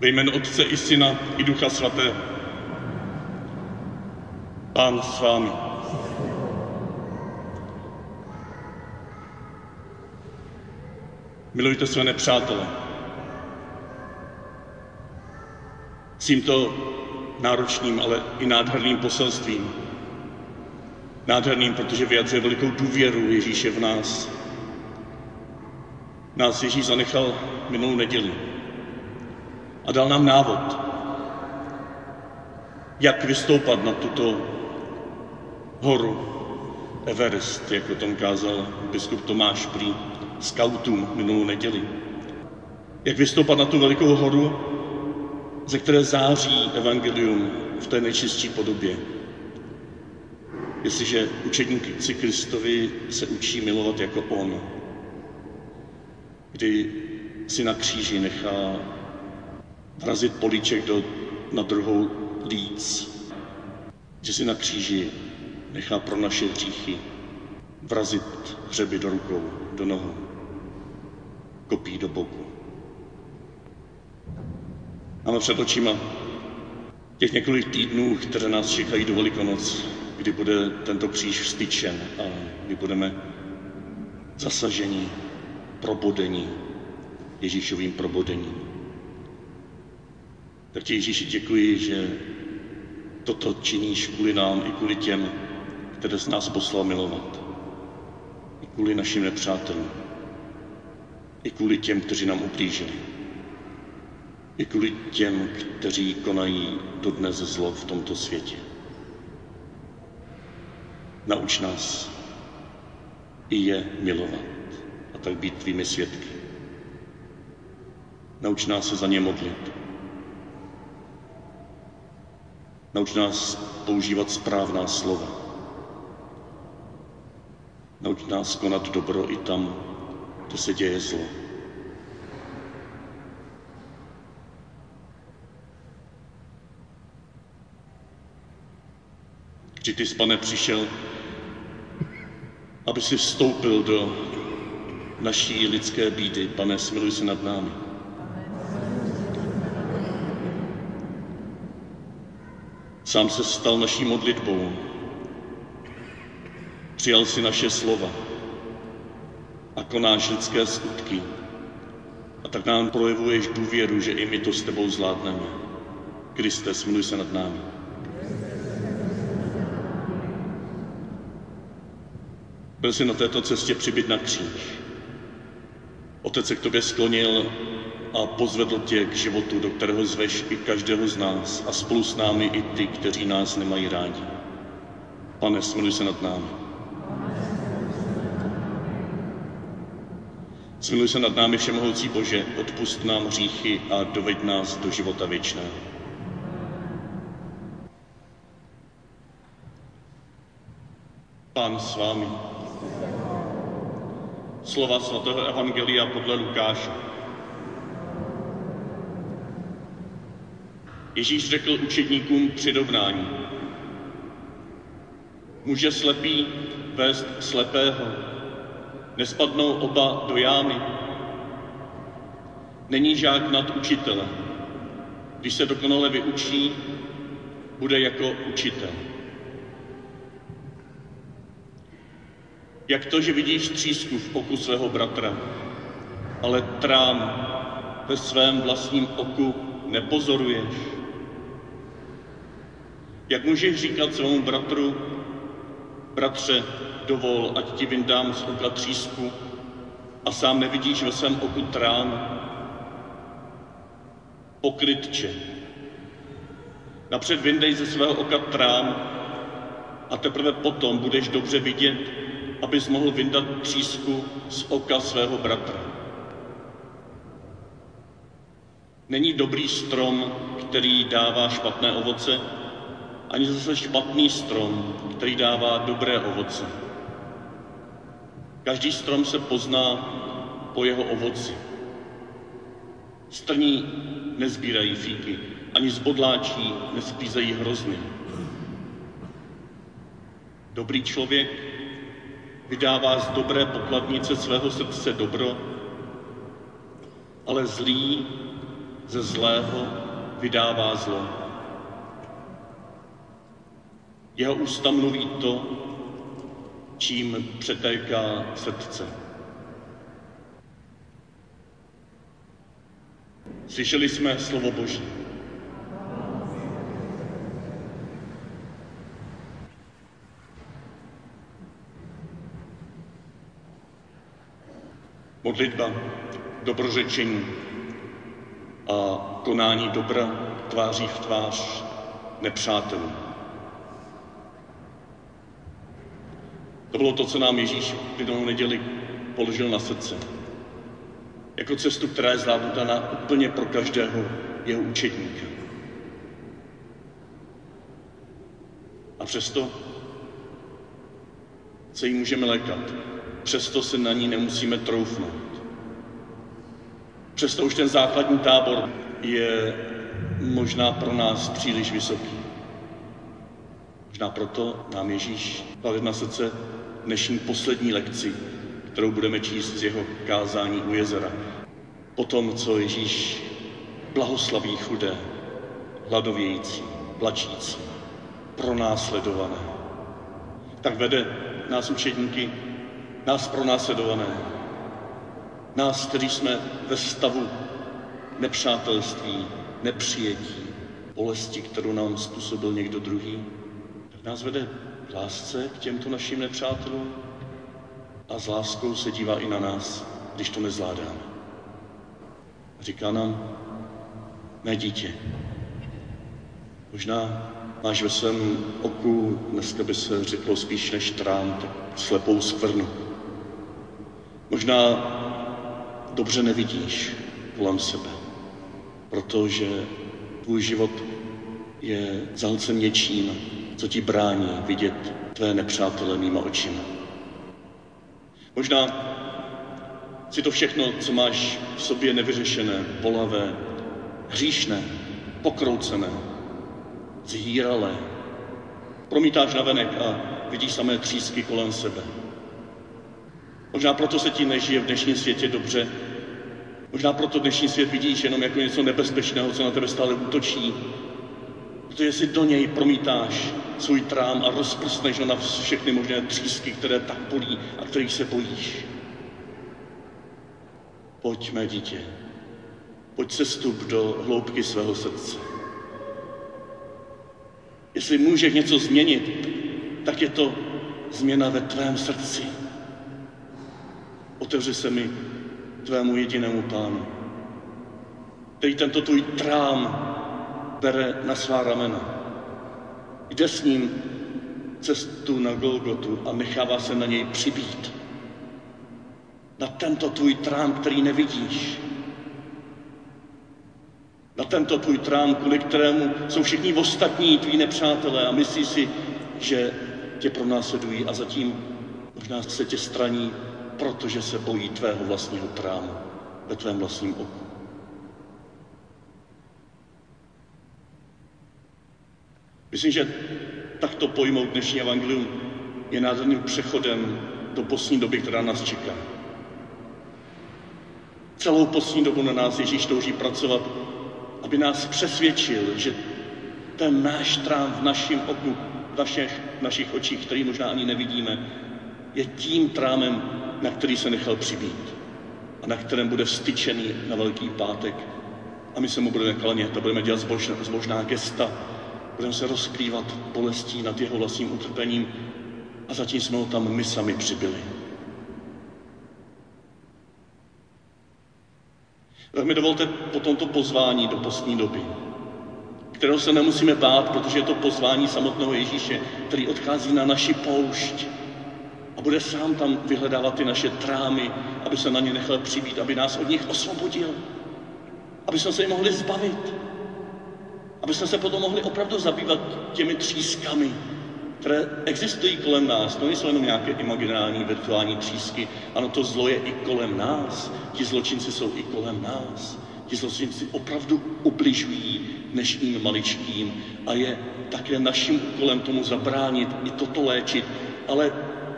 Ve jménu Otce i Syna i Ducha Svatého. Pán s vámi. Milujte své nepřátele. S tímto náročným, ale i nádherným poselstvím. Nádherným, protože vyjadřuje velikou důvěru Ježíše v nás. Nás Ježíš zanechal minulou neděli a dal nám návod, jak vystoupat na tuto horu Everest, jak o tom kázal biskup Tomáš prý skautům minulou neděli. Jak vystoupat na tu velikou horu, ze které září evangelium v té nejčistší podobě. Jestliže učedníci Kristovi se učí milovat jako On, kdy si na kříži nechá vrazit políček do, na druhou líc, že si na kříži nechá pro naše hříchy vrazit hřeby do rukou, do nohou, kopí do boku. Máme před očima těch několik týdnů, které nás čekají do Velikonoc, kdy bude tento kříž vstyčen a my budeme zasaženi, probodení, Ježíšovým probodením. Tak ti Ježíši děkuji, že toto činíš kvůli nám i kvůli těm, které z nás poslal milovat. I kvůli našim nepřátelům. I kvůli těm, kteří nám ublížili. I kvůli těm, kteří konají dodnes zlo v tomto světě. Nauč nás i je milovat a tak být tvými svědky. Nauč nás se za ně modlit. Nauč nás používat správná slova. Nauč nás konat dobro i tam, kde se děje zlo. Kdy ty, pane, přišel, aby si vstoupil do naší lidské bídy. Pane, smiluj se nad námi. Sám se stal naší modlitbou. Přijal si naše slova a konáš lidské skutky. A tak nám projevuješ důvěru, že i my to s tebou zvládneme. Kriste, smiluj se nad námi. Byl si na této cestě přibyt na kříž. Otec se k tobě sklonil a pozvedl tě k životu, do kterého zveš i každého z nás a spolu s námi i ty, kteří nás nemají rádi. Pane, smiluj se nad námi. Smiluj se nad námi, Všemohoucí Bože, odpust nám hříchy a doveď nás do života věčného. Pán s vámi. Slova svatého Evangelia podle Lukáše. Ježíš řekl učedníkům přirovnání. Může slepý vést slepého, nespadnou oba do jámy. Není žák nad učitele. Když se dokonale vyučí, bude jako učitel. Jak to, že vidíš třísku v oku svého bratra, ale trám ve svém vlastním oku nepozoruješ? Jak můžeš říkat svému bratru, bratře, dovol, ať ti vyndám z oka třísku a sám nevidíš ve svém oku trám? Pokrytče. Napřed vyndej ze svého oka trám a teprve potom budeš dobře vidět, abys mohl vyndat třísku z oka svého bratra. Není dobrý strom, který dává špatné ovoce, ani zase špatný strom, který dává dobré ovoce. Každý strom se pozná po jeho ovoci. Strní nezbírají fíky, ani zbodláčí nespízejí hrozny. Dobrý člověk vydává z dobré pokladnice svého srdce dobro, ale zlý ze zlého vydává zlo. Jeho ústa mluví to, čím přetéká srdce. Slyšeli jsme slovo Boží. Modlitba, dobrořečení a konání dobra tváří v tvář nepřátelům. To bylo to, co nám Ježíš minulou neděli položil na srdce. Jako cestu, která je zvládnuta úplně pro každého jeho učedníka. A přesto se jí můžeme lékat. Přesto se na ní nemusíme troufnout. Přesto už ten základní tábor je možná pro nás příliš vysoký. Možná proto nám Ježíš klade na srdce dnešní poslední lekci, kterou budeme číst z jeho kázání u jezera. Po tom, co Ježíš blahoslaví chudé, hladovějící, plačící, pronásledované, tak vede nás učedníky, nás pronásledované, nás, kteří jsme ve stavu nepřátelství, nepřijetí, bolesti, kterou nám způsobil někdo druhý, nás vede k lásce k těmto našim nepřátelům a s láskou se dívá i na nás, když to nezvládáme. Říká nám, mé dítě, možná máš ve svém oku, dneska by se řeklo spíš než trám, tak slepou skvrnu. Možná dobře nevidíš kolem sebe, protože tvůj život je zalcem něčím, co ti brání vidět tvé nepřátele mýma očima. Možná si to všechno, co máš v sobě nevyřešené, bolavé, hříšné, pokroucené, zhýralé, promítáš na venek a vidíš samé třísky kolem sebe. Možná proto se ti nežije v dnešním světě dobře, možná proto dnešní svět vidíš jenom jako něco nebezpečného, co na tebe stále útočí, protože si do něj promítáš svůj trám a rozprstneš ho na všechny možné třísky, které tak bolí a kterých se bojíš. Pojď, mé dítě, pojď se stup do hloubky svého srdce. Jestli můžeš něco změnit, tak je to změna ve tvém srdci. Otevři se mi tvému jedinému pánu, který tento tvůj trám bere na svá ramena. Jde s ním cestu na Golgotu a nechává se na něj přibít. Na tento tvůj trám, který nevidíš. Na tento tvůj trám, kvůli kterému jsou všichni ostatní tví nepřátelé a myslí si, že tě pronásledují a zatím možná se tě straní, protože se bojí tvého vlastního trámu ve tvém vlastním oku. Myslím, že takto pojmout dnešní evangelium je nádherným přechodem do postní doby, která nás čeká. Celou postní dobu na nás Ježíš touží pracovat, aby nás přesvědčil, že ten náš trám v našem oku, v našich, v našich očích, který možná ani nevidíme, je tím trámem, na který se nechal přibít a na kterém bude vstyčený na Velký pátek. A my se mu budeme klanět a budeme dělat zbožná, zbožná gesta, budeme se rozplývat bolestí nad jeho vlastním utrpením a zatím jsme ho tam my sami přibyli. Tak mi dovolte po tomto pozvání do postní doby, kterého se nemusíme bát, protože je to pozvání samotného Ježíše, který odchází na naši poušť a bude sám tam vyhledávat ty naše trámy, aby se na ně nechal přibít, aby nás od nich osvobodil, aby jsme se jich mohli zbavit aby jsme se potom mohli opravdu zabývat těmi třískami, které existují kolem nás. To nejsou jenom nějaké imaginální, virtuální třísky. Ano, to zlo je i kolem nás. Ti zločinci jsou i kolem nás. Ti zločinci opravdu ubližují dnešním maličkým a je také naším úkolem tomu zabránit, i toto léčit. Ale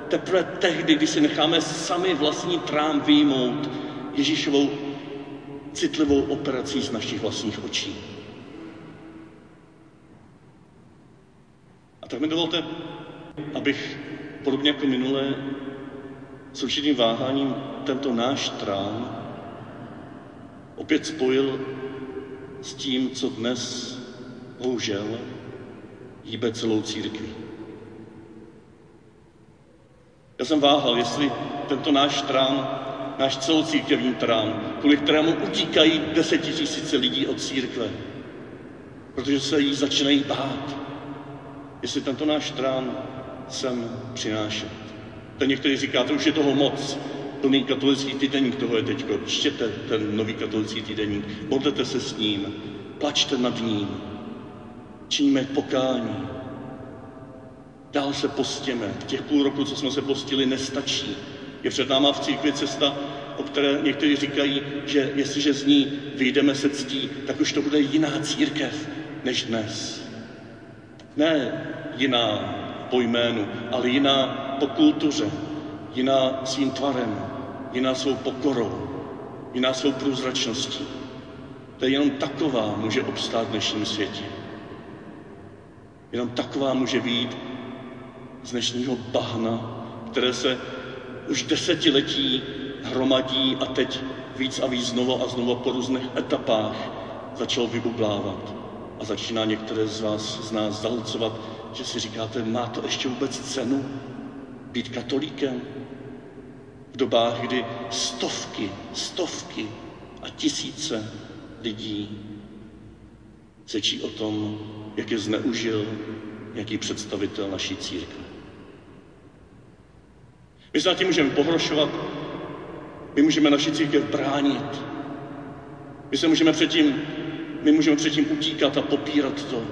teprve tehdy, kdy si necháme sami vlastní trám výjmout Ježíšovou citlivou operací z našich vlastních očí. Tak mi dovolte, abych podobně jako minule s určitým váháním tento náš trám opět spojil s tím, co dnes bohužel hýbe celou církví. Já jsem váhal, jestli tento náš trám, náš celocírkevní trám, kvůli kterému utíkají desetitisíce lidí od církve, protože se jí začínají bát, jestli tento náš trám sem přinášet. Ten někteří říkáte, už je toho moc, plný katolický týdeník toho je teďko. Čtěte ten nový katolický týdeník, modlete se s ním, plačte nad ním, činíme pokání. Dál se postěme. Těch půl roku, co jsme se postili, nestačí. Je před náma v církvi cesta, o které někteří říkají, že jestliže z ní vyjdeme se ctí, tak už to bude jiná církev než dnes. Ne jiná po jménu, ale jiná po kultuře, jiná svým tvarem, jiná svou pokorou, jiná svou průzračností. To je jenom taková může obstát v dnešním světě. Jenom taková může být z dnešního bahna, které se už desetiletí hromadí a teď víc a víc znovu a znovu po různých etapách začalo vybublávat. A začíná některé z vás, z nás zahlcovat, že si říkáte, má to ještě vůbec cenu být katolíkem? V dobách, kdy stovky, stovky a tisíce lidí sečí o tom, jak je zneužil jaký představitel naší církve. My se na tím můžeme pohrošovat, my můžeme naši církev bránit, my se můžeme předtím, my můžeme předtím utíkat a popírat to.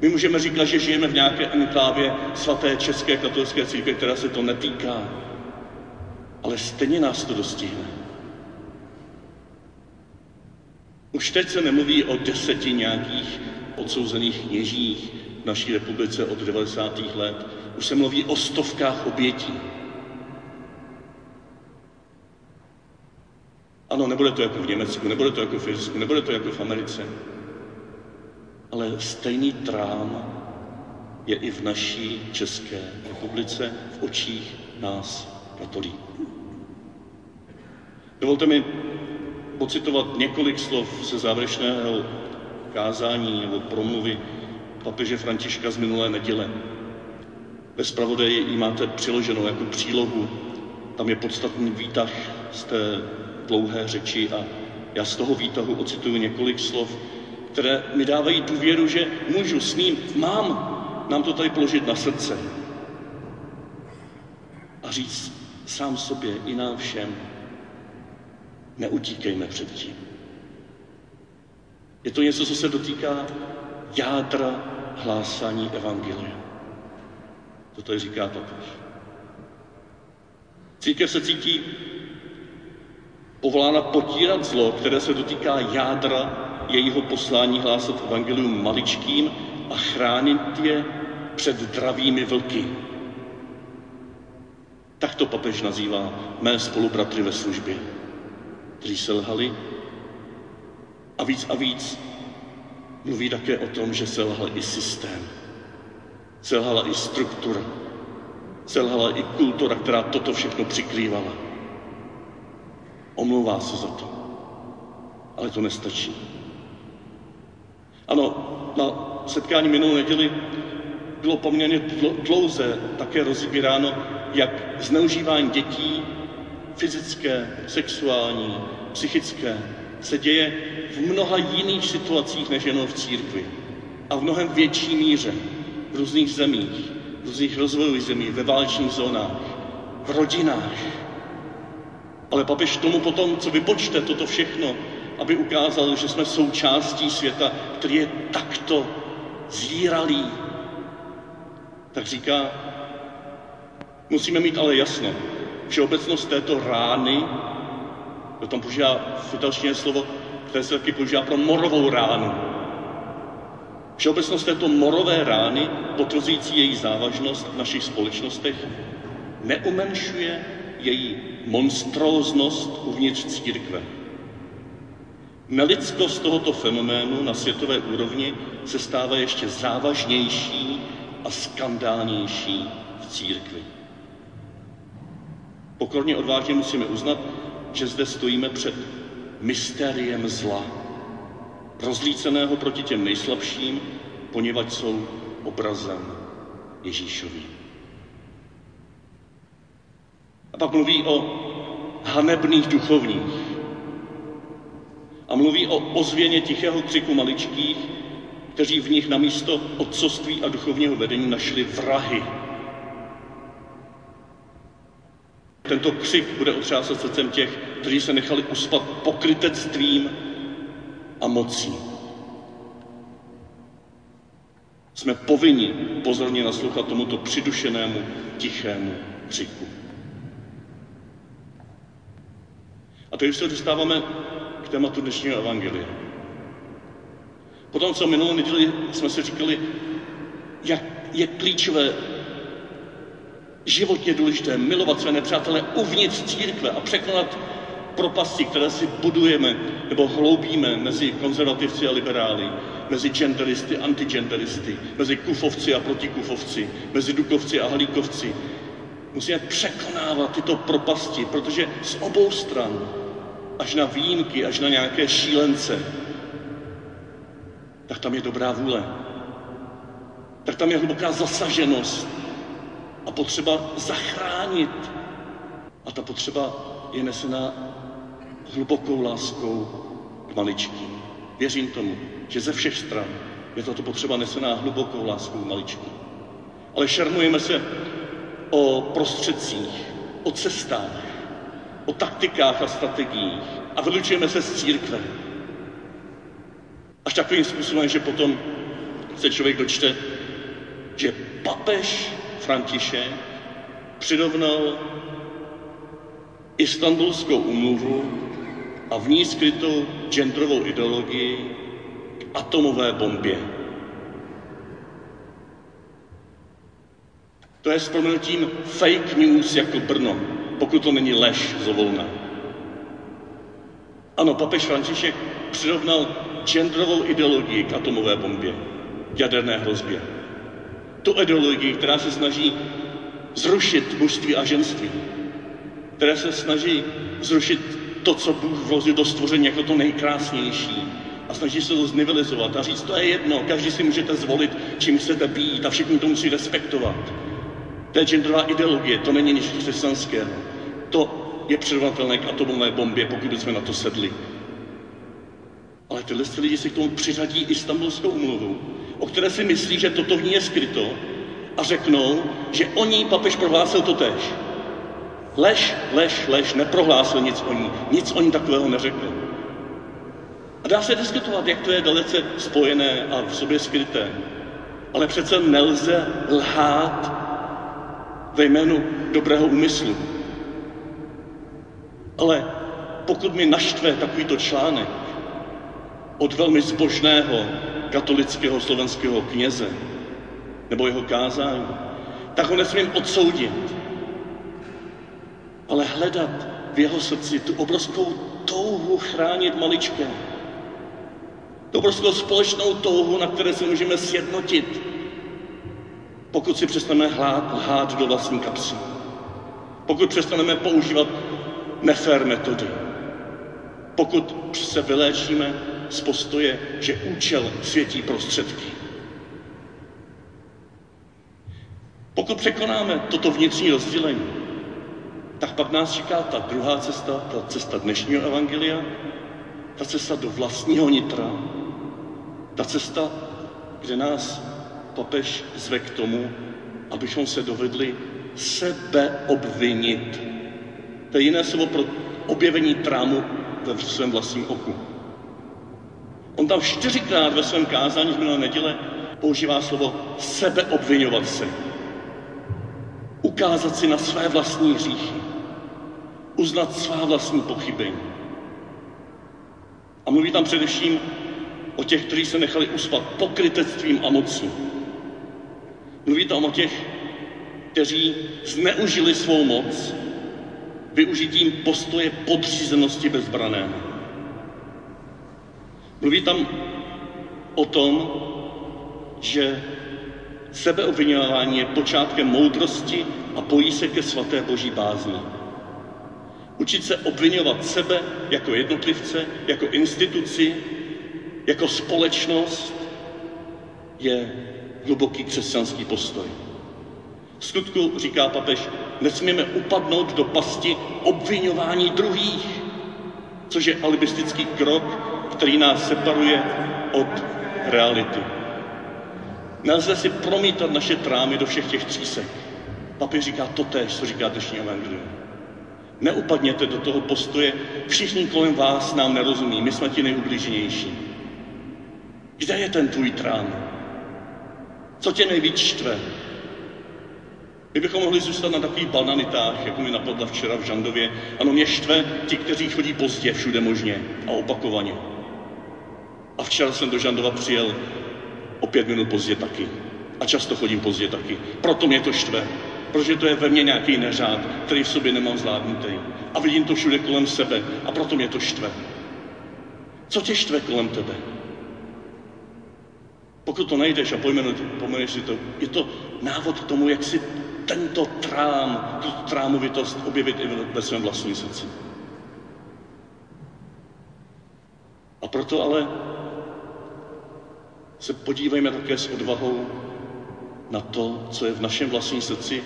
My můžeme říkat, že žijeme v nějaké enklávě svaté české katolické církve, která se to netýká. Ale stejně nás to dostihne. Už teď se nemluví o deseti nějakých odsouzených kněžích v naší republice od 90. let. Už se mluví o stovkách obětí. Ano, nebude to jako v Německu, nebude to jako v Irsku, nebude to jako v Americe. Ale stejný trám je i v naší České republice v očích nás katolíků. Dovolte mi pocitovat několik slov ze závěrečného kázání nebo promluvy papeže Františka z minulé neděle. Ve zpravodaji ji máte přiloženou jako přílohu. Tam je podstatný výtah z té dlouhé řeči a já z toho výtahu ocituju několik slov, které mi dávají tu věru, že můžu, smím, mám nám to tady položit na srdce a říct sám sobě i nám všem, neutíkejme před tím. Je to něco, co se dotýká jádra hlásání Evangelia. To tady říká papež. Církev se cítí povolána potírat zlo, které se dotýká jádra jejího poslání hlásat evangelium maličkým a chránit je před dravými vlky. Tak to papež nazývá mé spolubratry ve službě, kteří selhali a víc a víc mluví také o tom, že selhal i systém, selhala i struktura, selhala i kultura, která toto všechno přikrývala. Omlouvá se za to, ale to nestačí. Ano, na setkání minulé neděli bylo poměrně dlouze také rozbíráno, jak zneužívání dětí, fyzické, sexuální, psychické, se děje v mnoha jiných situacích než jenom v církvi. A v mnohem větší míře v různých zemích, v různých rozvojových zemích, ve válečných zónách, v rodinách. Ale papež tomu potom, co vypočte toto všechno, aby ukázal, že jsme součástí světa, který je takto zíralý, tak říká, musíme mít ale jasno, všeobecnost této rány, to tam používá v italštině slovo, které se taky používá pro morovou ránu. Všeobecnost této morové rány, potvrzující její závažnost v našich společnostech, neumenšuje její monstróznost uvnitř církve. Nelidskost tohoto fenoménu na světové úrovni se stává ještě závažnější a skandálnější v církvi. Pokorně odvážně musíme uznat, že zde stojíme před mystériem zla, rozlíceného proti těm nejslabším, poněvadž jsou obrazem Ježíšovým. A pak mluví o hanebných duchovních. A mluví o ozvěně tichého křiku maličkých, kteří v nich na místo otcovství a duchovního vedení našli vrahy. Tento křik bude otřásat srdcem těch, kteří se nechali uspat pokrytectvím a mocí. Jsme povinni pozorně naslouchat tomuto přidušenému, tichému křiku. A teď se dostáváme k tématu dnešního evangelia. Potom, co minulou neděli jsme si říkali, jak je klíčové, životně důležité milovat své nepřátelé uvnitř církve a překonat propasti, které si budujeme nebo hloubíme mezi konzervativci a liberály, mezi genderisty, antigenderisty, mezi kufovci a protikufovci, mezi dukovci a halíkovci. Musíme překonávat tyto propasti, protože z obou stran, až na výjimky, až na nějaké šílence, tak tam je dobrá vůle. Tak tam je hluboká zasaženost a potřeba zachránit. A ta potřeba je nesena hlubokou láskou k maličkým. Věřím tomu, že ze všech stran je tato potřeba nesená hlubokou láskou k maličkým. Ale šermujeme se o prostředcích, o cestách, o taktikách a strategiích a vylučujeme se z církve. Až takovým způsobem, že potom se člověk dočte, že papež František přirovnal Istanbulskou umluvu a v ní skrytou genderovou ideologii k atomové bombě. To je s fake news jako Brno, pokud to není lež zvolna. Ano, papež František přirovnal genderovou ideologii k atomové bombě, k jaderné hrozbě. Tu ideologii, která se snaží zrušit mužství a ženství, které se snaží zrušit to, co Bůh vložil do stvoření jako to nejkrásnější a snaží se to znivelizovat a říct, to je jedno, každý si můžete zvolit, čím chcete být a všichni to musí respektovat. To je genderová ideologie, to není nic křesťanského. To je přirovnatelné k atomové bombě, pokud jsme na to sedli. Ale tyhle lidi si k tomu přiřadí istambulskou umluvu, o které si myslí, že toto v ní je skryto a řeknou, že o ní papež prohlásil to tež. Lež, lež, lež, neprohlásil nic o ní, nic o ní takového neřekl. A dá se diskutovat, jak to je dalece spojené a v sobě skryté. Ale přece nelze lhát ve jménu dobrého úmyslu. Ale pokud mi naštve takovýto článek od velmi zbožného katolického slovenského kněze nebo jeho kázání, tak ho nesmím odsoudit, ale hledat v jeho srdci tu obrovskou touhu chránit maličké. Tu obrovskou společnou touhu, na které se můžeme sjednotit, pokud si přestaneme hlát, lhát do vlastní kapsy. Pokud přestaneme používat nefér metody. Pokud se vyléčíme z postoje, že účel světí prostředky. Pokud překonáme toto vnitřní rozdělení, tak pak nás čeká ta druhá cesta, ta cesta dnešního evangelia, ta cesta do vlastního nitra, ta cesta, kde nás papež zve k tomu, abychom se dovedli sebe obvinit. To je jiné slovo pro objevení trámu ve svém vlastním oku. On tam čtyřikrát ve svém kázání z minulé neděle používá slovo sebeobvinovat se. Ukázat si na své vlastní hříchy. Uznat svá vlastní pochybení. A mluví tam především o těch, kteří se nechali uspat pokrytectvím a mocí. Mluví tam o těch, kteří zneužili svou moc využitím postoje podřízenosti bezbraného. Mluví tam o tom, že sebeobvinování je počátkem moudrosti a pojí se ke svaté boží bázni. Učit se obvinovat sebe jako jednotlivce, jako instituci, jako společnost je hluboký křesťanský postoj. V skutku, říká papež, nesmíme upadnout do pasti obvinování druhých, což je alibistický krok, který nás separuje od reality. Nelze si promítat naše trámy do všech těch třísek. Papež říká to tež, co říká dnešní evangelium. Neupadněte do toho postoje, všichni kolem vás nám nerozumí, my jsme ti nejubliženější. Kde je ten tvůj trám? Co tě nejvíc štve? My bychom mohli zůstat na takových bananitách, jako mi napadla včera v Žandově. Ano, mě štve ti, kteří chodí pozdě všude možně a opakovaně. A včera jsem do Žandova přijel o pět minut pozdě taky. A často chodím pozdě taky. Proto mě to štve. Protože to je ve mně nějaký neřád, který v sobě nemám zvládnutý. A vidím to všude kolem sebe. A proto mě to štve. Co tě štve kolem tebe? Pokud to najdeš a pojmenuješ si to, je to návod k tomu, jak si tento trám, tuto trámovitost objevit i ve svém vlastním srdci. A proto ale se podívejme také s odvahou na to, co je v našem vlastním srdci,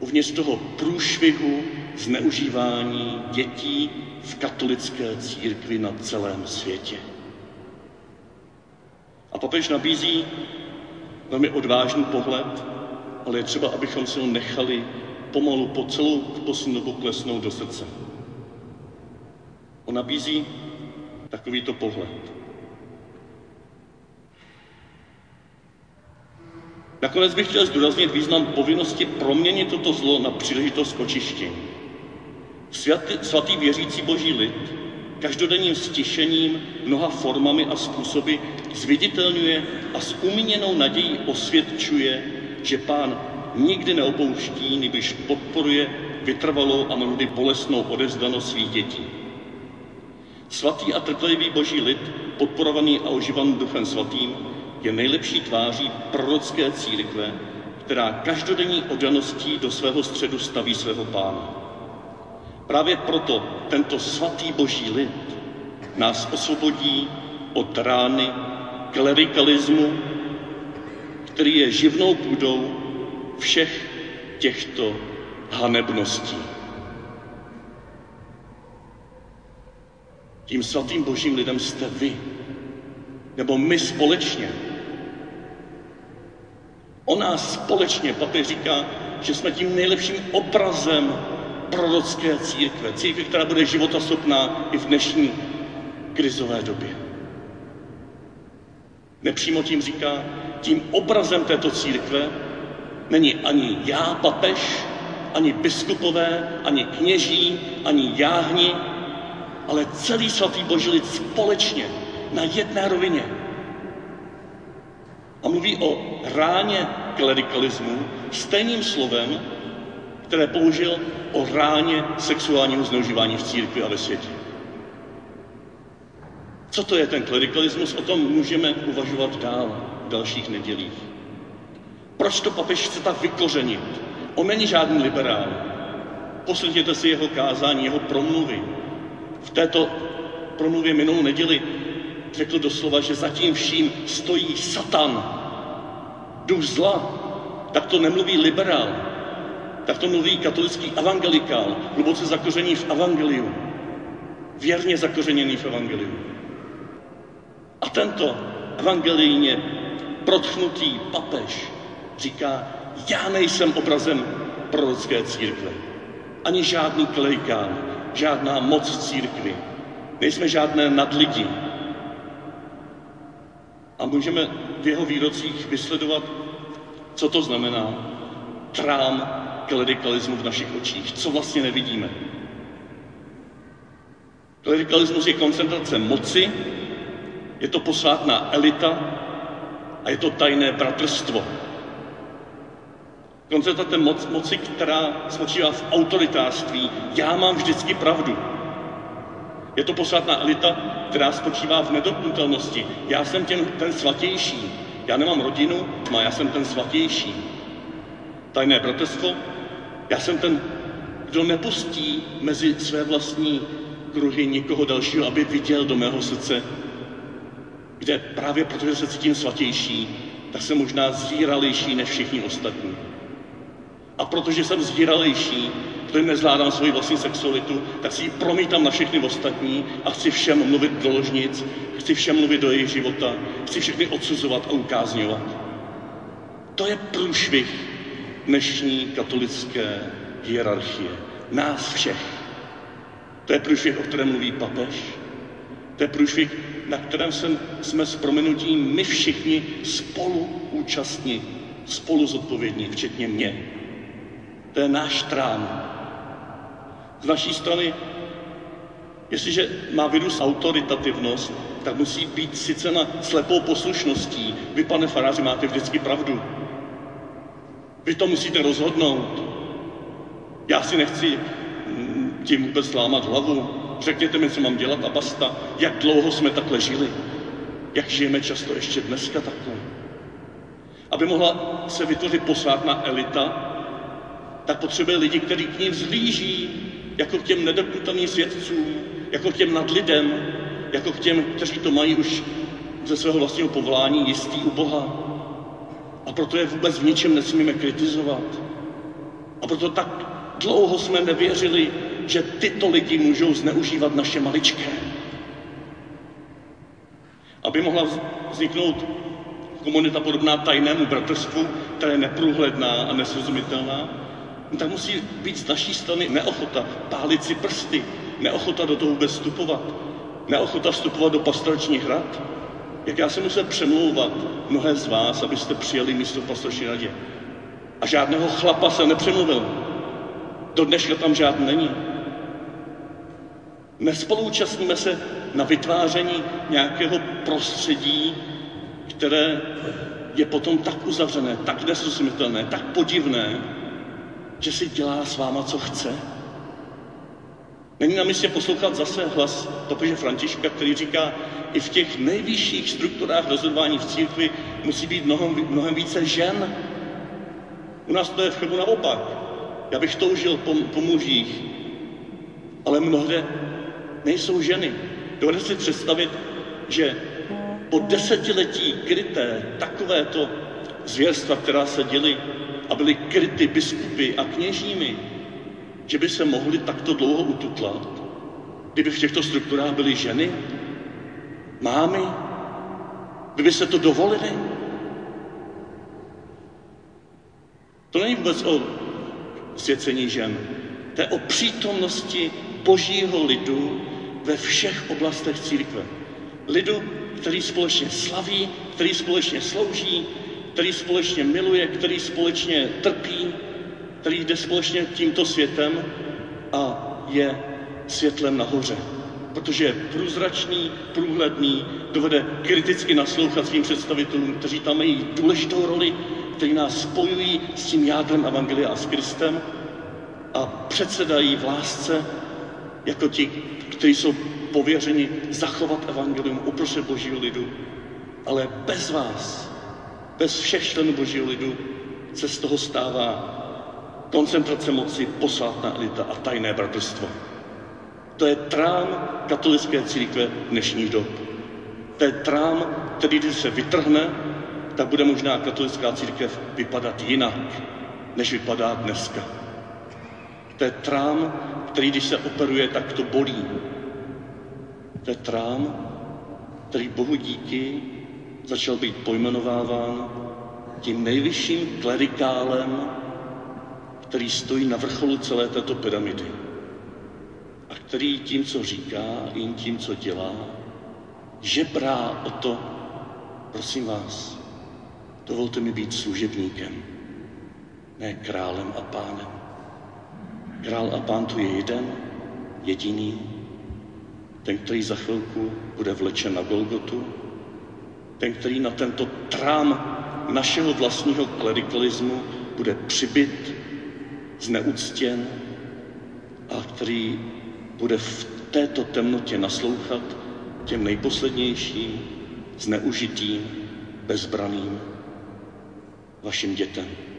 uvnitř toho průšvihu zneužívání dětí v katolické církvi na celém světě. A papež nabízí velmi odvážný pohled, ale je třeba, abychom si ho nechali pomalu po celou poslední dobu klesnout do srdce. On nabízí takovýto pohled. Nakonec bych chtěl zdůraznit význam povinnosti proměnit toto zlo na příležitost očištění. Svatý, svatý věřící boží lid každodenním stišením, mnoha formami a způsoby zviditelňuje a s umíněnou nadějí osvědčuje, že pán nikdy neopouští, nebož podporuje vytrvalou a mnohdy bolestnou odevzdanost svých dětí. Svatý a trpělivý boží lid, podporovaný a oživaný duchem svatým, je nejlepší tváří prorocké církve, která každodenní oddaností do svého středu staví svého pána. Právě proto tento svatý boží lid nás osvobodí od rány klerikalismu, který je živnou půdou všech těchto hanebností. Tím svatým božím lidem jste vy, nebo my společně. O nás společně papež říká, že jsme tím nejlepším obrazem prorocké církve. Církve, která bude životaschopná i v dnešní krizové době. Nepřímo tím říká, tím obrazem této církve není ani já, papež, ani biskupové, ani kněží, ani jáhni, ale celý svatý boží lid společně na jedné rovině. A mluví o ráně klerikalismu stejným slovem, které použil o ráně sexuálního zneužívání v církvi a ve světě. Co to je ten klerikalismus? O tom můžeme uvažovat dál v dalších nedělích. Proč to papež chce tak vykořenit? On není žádný liberál. Poslechněte si jeho kázání, jeho promluvy. V této promluvě minulou neděli řekl doslova, že zatím vším stojí Satan, duch zla. Tak to nemluví liberál, tak to mluví katolický evangelikál, hluboce zakořený v evangeliu. Věrně zakořeněný v evangeliu. A tento evangelijně protchnutý papež říká, já nejsem obrazem prorocké církve. Ani žádný klerikán, žádná moc církvy. Nejsme žádné nadlidi. A můžeme v jeho výrocích vysledovat, co to znamená trám klerikalismu v našich očích. Co vlastně nevidíme? Klerikalismus je koncentrace moci, je to posvátná elita a je to tajné bratrstvo. Koncentrace moc, moci, která spočívá v autoritářství. Já mám vždycky pravdu. Je to posvátná elita, která spočívá v nedotknutelnosti. Já jsem těm, ten svatější. Já nemám rodinu, má já jsem ten svatější. Tajné bratrstvo, já jsem ten, kdo nepustí mezi své vlastní kruhy někoho dalšího, aby viděl do mého srdce, kde právě protože se cítím svatější, tak jsem možná zvíralejší než všichni ostatní. A protože jsem zvíralejší, protože nezvládám svoji vlastní sexualitu, tak si ji promítám na všechny ostatní a chci všem mluvit do ložnic, chci všem mluvit do jejich života, chci všechny odsuzovat a ukázňovat. To je průšvih dnešní katolické hierarchie. Nás všech. To je průšvih, o kterém mluví papež. To je průšvih, na kterém jsem, jsme s proměnutím my všichni spolu účastní, spolu zodpovědní, včetně mě. To je náš trán. Z naší strany, jestliže má virus autoritativnost, tak musí být sice na slepou poslušností. Vy, pane faráři, máte vždycky pravdu. Vy to musíte rozhodnout. Já si nechci mm, tím vůbec lámat hlavu. Řekněte mi, co mám dělat a basta. Jak dlouho jsme takhle žili? Jak žijeme často ještě dneska takhle? Aby mohla se vytvořit posvátná elita, tak potřebuje lidi, kteří k ní vzhlíží jako k těm nedotknutelným svědcům, jako k těm nadlidem, jako k těm, kteří to mají už ze svého vlastního povolání jistý u Boha. A proto je vůbec v ničem nesmíme kritizovat. A proto tak dlouho jsme nevěřili, že tyto lidi můžou zneužívat naše maličké. Aby mohla vzniknout komunita podobná tajnému bratrstvu, která je neprůhledná a nesrozumitelná, tak musí být z naší strany neochota pálit si prsty, neochota do toho vůbec vstupovat, neochota vstupovat do pastoračních rad. Jak já jsem musel přemlouvat mnohé z vás, abyste přijeli místo v pastorační radě. A žádného chlapa se nepřemluvil. Do dneška tam žádný není. Nespoluúčastníme se na vytváření nějakého prostředí, které je potom tak uzavřené, tak nesrozumitelné, tak podivné, že si dělá s váma, co chce? Není na místě poslouchat zase hlas papeže Františka, který říká, i v těch nejvyšších strukturách rozhodování v církvi musí být mnohem, mnohem více žen. U nás to je v Chebu naopak. Já bych toužil po, po mužích, ale mnohde nejsou ženy. Dovedete si představit, že po desetiletí kryté takovéto zvěrstva, která se děly a byly kryty biskupy a kněžími, že by se mohli takto dlouho ututlat, kdyby v těchto strukturách byly ženy, mámy, kdyby se to dovolili. To není vůbec o svěcení žen, to je o přítomnosti božího lidu ve všech oblastech církve. Lidu, který společně slaví, který společně slouží, který společně miluje, který společně trpí, který jde společně tímto světem a je světlem nahoře. Protože je průzračný, průhledný, dovede kriticky naslouchat svým představitelům, kteří tam mají důležitou roli, kteří nás spojují s tím jádrem Evangelia a s Kristem a předsedají v lásce jako ti, kteří jsou pověřeni zachovat Evangelium uprostřed Božího lidu. Ale bez vás, bez všech členů božího lidu se z toho stává koncentrace moci, posvátná elita a tajné bratrstvo. To je trám katolické církve dnešních dob. To je trám, který když se vytrhne, tak bude možná katolická církev vypadat jinak, než vypadá dneska. To je trám, který když se operuje, tak to bolí. To je trám, který Bohu díky začal být pojmenováván tím nejvyšším klerikálem, který stojí na vrcholu celé této pyramidy. A který tím, co říká, i tím, co dělá, žebrá o to, prosím vás, dovolte mi být služebníkem, ne králem a pánem. Král a pán tu je jeden, jediný, ten, který za chvilku bude vlečen na Golgotu, ten, který na tento trám našeho vlastního klerikalismu bude přibyt, zneuctěn a který bude v této temnotě naslouchat těm nejposlednějším, zneužitým, bezbraným, vašim dětem.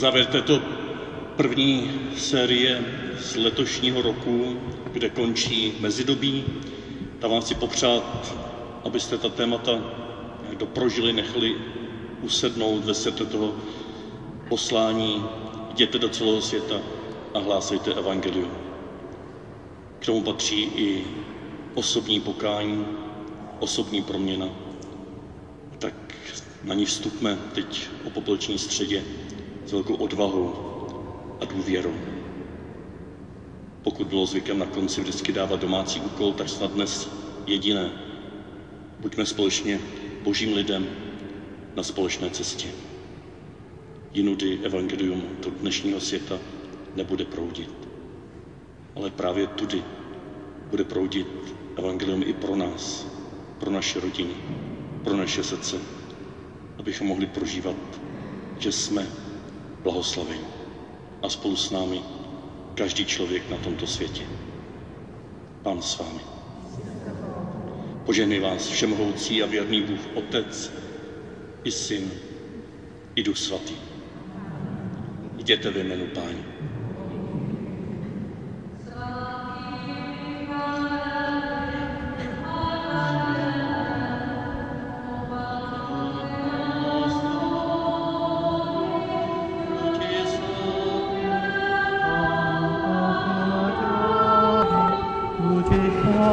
Závěr této první série z letošního roku, kde končí mezidobí, tam vám chci popřát, abyste ta témata doprožili, nechali usednout ve světle toho poslání, jděte do celého světa a hlásejte evangelium. K tomu patří i osobní pokání, osobní proměna. Tak na ní vstupme teď o popolční středě s velkou odvahou a důvěrou. Pokud bylo zvykem na konci vždycky dávat domácí úkol, tak snad dnes jediné. Buďme společně božím lidem na společné cestě. Jinudy evangelium do dnešního světa nebude proudit. Ale právě tudy bude proudit evangelium i pro nás, pro naše rodiny, pro naše srdce, abychom mohli prožívat, že jsme blahoslavení a spolu s námi každý člověk na tomto světě. Pán s vámi. Požehnej vás všemohoucí a věrný Bůh Otec i Syn i Duch Svatý. Jděte ve jménu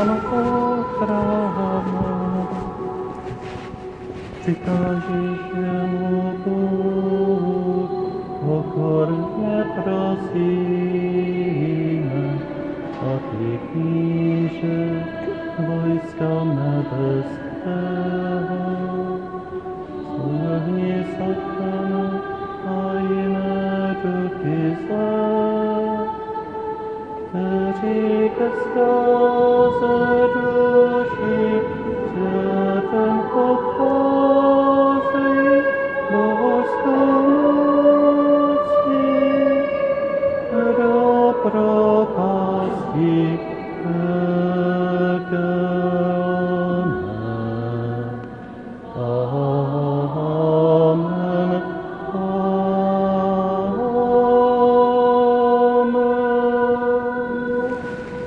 não contra amor, se canje